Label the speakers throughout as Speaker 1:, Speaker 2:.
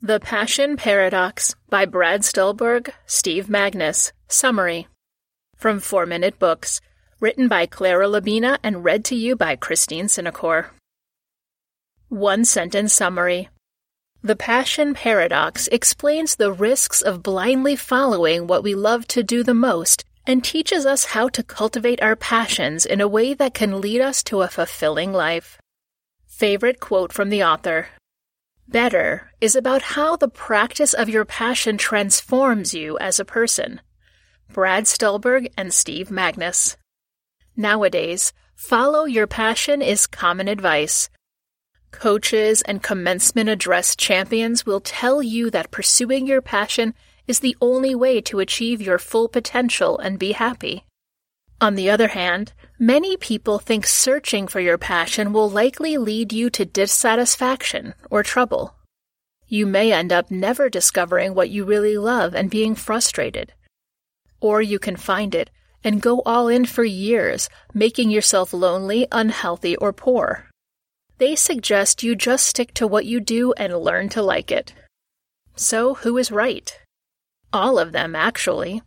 Speaker 1: The Passion Paradox by Brad Stulberg, Steve Magness. Summary. From 4 Minute Books. Written by Clara Labina and read to you by Christine Cinecor. One sentence summary. The Passion Paradox explains the risks of blindly following what we love to do the most and teaches us how to cultivate our passions in a way that can lead us to a fulfilling life. Favorite quote from the author Better is about how the practice of your passion transforms you as a person. Brad Stulberg and Steve Magness. Nowadays, follow your passion is common advice. Coaches and commencement address champions will tell you that pursuing your passion is the only way to achieve your full potential and be happy. On the other hand, many people think searching for your passion will likely lead you to dissatisfaction or trouble. You may end up never discovering what you really love and being frustrated. Or you can find it and go all in for years, making yourself lonely, unhealthy, or poor. They suggest you just stick to what you do and learn to like it. So, who is right? All of them, actually.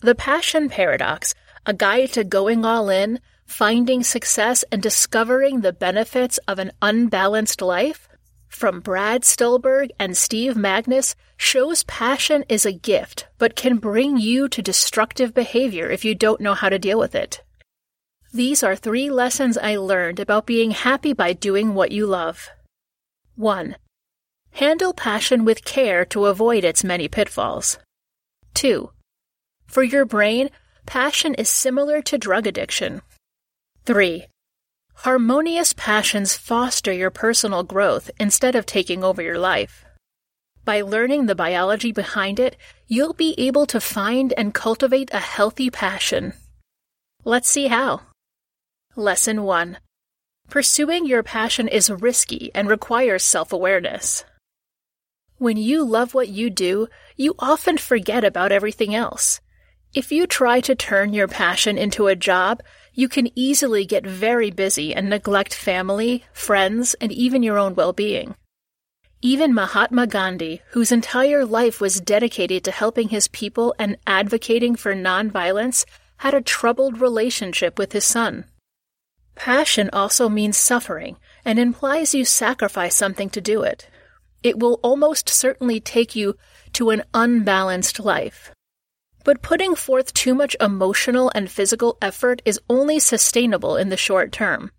Speaker 1: The Passion Paradox a guide to going all in, finding success, and discovering the benefits of an unbalanced life? From Brad Stulberg and Steve Magness shows passion is a gift, but can bring you to destructive behavior if you don't know how to deal with it. These are three lessons I learned about being happy by doing what you love. 1. Handle passion with care to avoid its many pitfalls. 2. For your brain, Passion is similar to drug addiction. 3. Harmonious passions foster your personal growth instead of taking over your life. By learning the biology behind it, you'll be able to find and cultivate a healthy passion. Let's see how. Lesson 1 Pursuing your passion is risky and requires self awareness. When you love what you do, you often forget about everything else. If you try to turn your passion into a job, you can easily get very busy and neglect family, friends, and even your own well being. Even Mahatma Gandhi, whose entire life was dedicated to helping his people and advocating for nonviolence, had a troubled relationship with his son. Passion also means suffering and implies you sacrifice something to do it. It will almost certainly take you to an unbalanced life. But putting forth too much emotional and physical effort is only sustainable in the short term.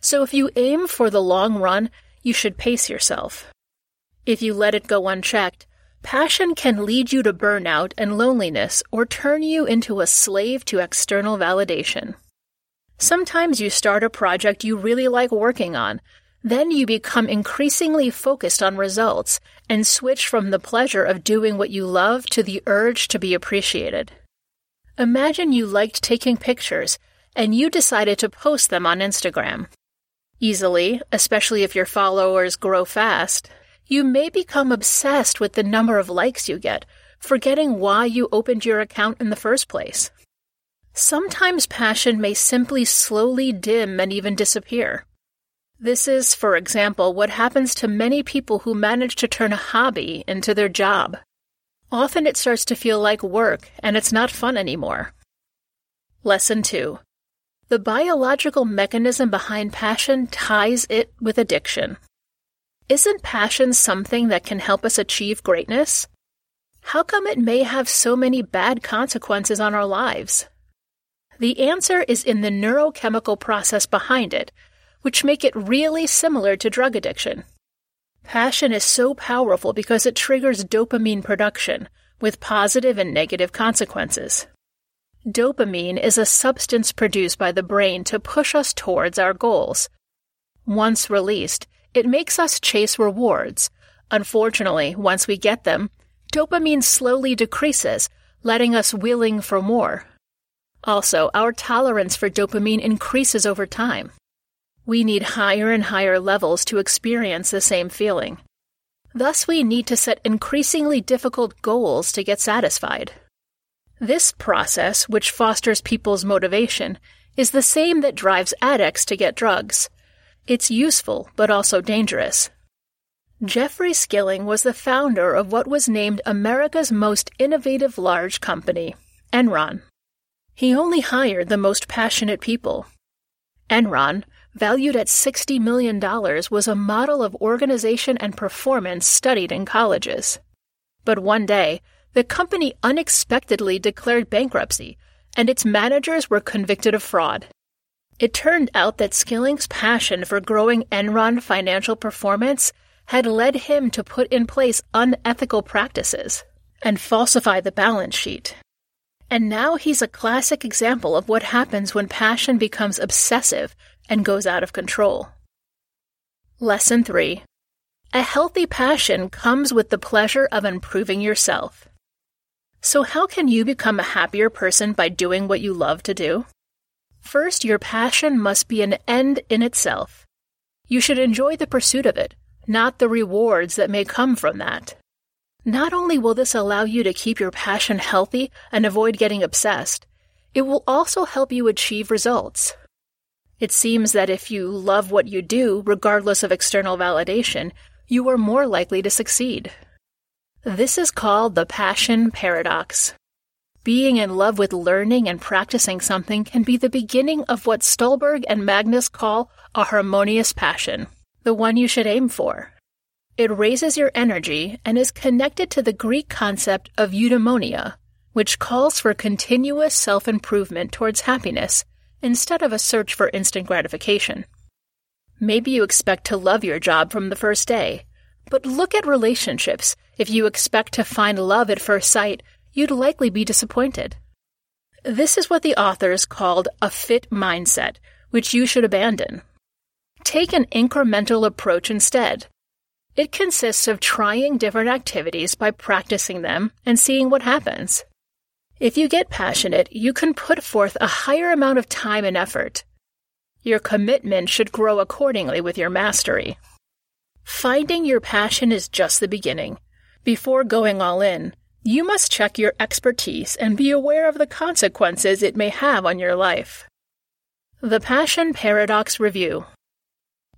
Speaker 1: So if you aim for the long run, you should pace yourself. If you let it go unchecked, passion can lead you to burnout and loneliness or turn you into a slave to external validation. Sometimes you start a project you really like working on, then you become increasingly focused on results and switch from the pleasure of doing what you love to the urge to be appreciated. Imagine you liked taking pictures and you decided to post them on Instagram. Easily, especially if your followers grow fast, you may become obsessed with the number of likes you get, forgetting why you opened your account in the first place. Sometimes passion may simply slowly dim and even disappear. This is, for example, what happens to many people who manage to turn a hobby into their job. Often it starts to feel like work and it's not fun anymore. Lesson 2 The biological mechanism behind passion ties it with addiction. Isn't passion something that can help us achieve greatness? How come it may have so many bad consequences on our lives? The answer is in the neurochemical process behind it which make it really similar to drug addiction. Passion is so powerful because it triggers dopamine production, with positive and negative consequences. Dopamine is a substance produced by the brain to push us towards our goals. Once released, it makes us chase rewards. Unfortunately, once we get them, dopamine slowly decreases, letting us willing for more. Also, our tolerance for dopamine increases over time. We need higher and higher levels to experience the same feeling. Thus, we need to set increasingly difficult goals to get satisfied. This process, which fosters people's motivation, is the same that drives addicts to get drugs. It's useful, but also dangerous. Jeffrey Skilling was the founder of what was named America's most innovative large company, Enron. He only hired the most passionate people. Enron, valued at $60 million, was a model of organization and performance studied in colleges. But one day, the company unexpectedly declared bankruptcy, and its managers were convicted of fraud. It turned out that Skilling's passion for growing Enron financial performance had led him to put in place unethical practices and falsify the balance sheet. And now he's a classic example of what happens when passion becomes obsessive and goes out of control. Lesson 3 A healthy passion comes with the pleasure of improving yourself. So, how can you become a happier person by doing what you love to do? First, your passion must be an end in itself. You should enjoy the pursuit of it, not the rewards that may come from that. Not only will this allow you to keep your passion healthy and avoid getting obsessed, it will also help you achieve results. It seems that if you love what you do, regardless of external validation, you are more likely to succeed. This is called the passion paradox. Being in love with learning and practicing something can be the beginning of what Stulberg and Magness call a harmonious passion the one you should aim for. It raises your energy and is connected to the Greek concept of eudaimonia, which calls for continuous self improvement towards happiness instead of a search for instant gratification. Maybe you expect to love your job from the first day, but look at relationships. If you expect to find love at first sight, you'd likely be disappointed. This is what the authors called a fit mindset, which you should abandon. Take an incremental approach instead. It consists of trying different activities by practicing them and seeing what happens. If you get passionate, you can put forth a higher amount of time and effort. Your commitment should grow accordingly with your mastery. Finding your passion is just the beginning. Before going all in, you must check your expertise and be aware of the consequences it may have on your life. The Passion Paradox Review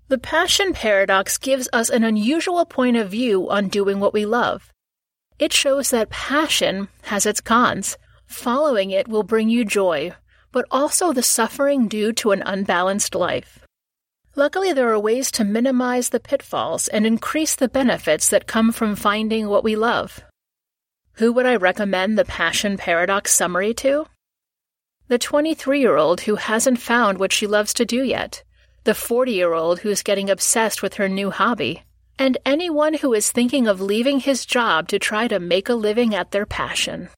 Speaker 1: the passion paradox gives us an unusual point of view on doing what we love. It shows that passion has its cons. Following it will bring you joy, but also the suffering due to an unbalanced life. Luckily, there are ways to minimize the pitfalls and increase the benefits that come from finding what we love. Who would I recommend the Passion Paradox summary to? The 23 year old who hasn't found what she loves to do yet the 40 year old who's getting obsessed with her new hobby, and anyone who is thinking of leaving his job to try to make a living at their passion.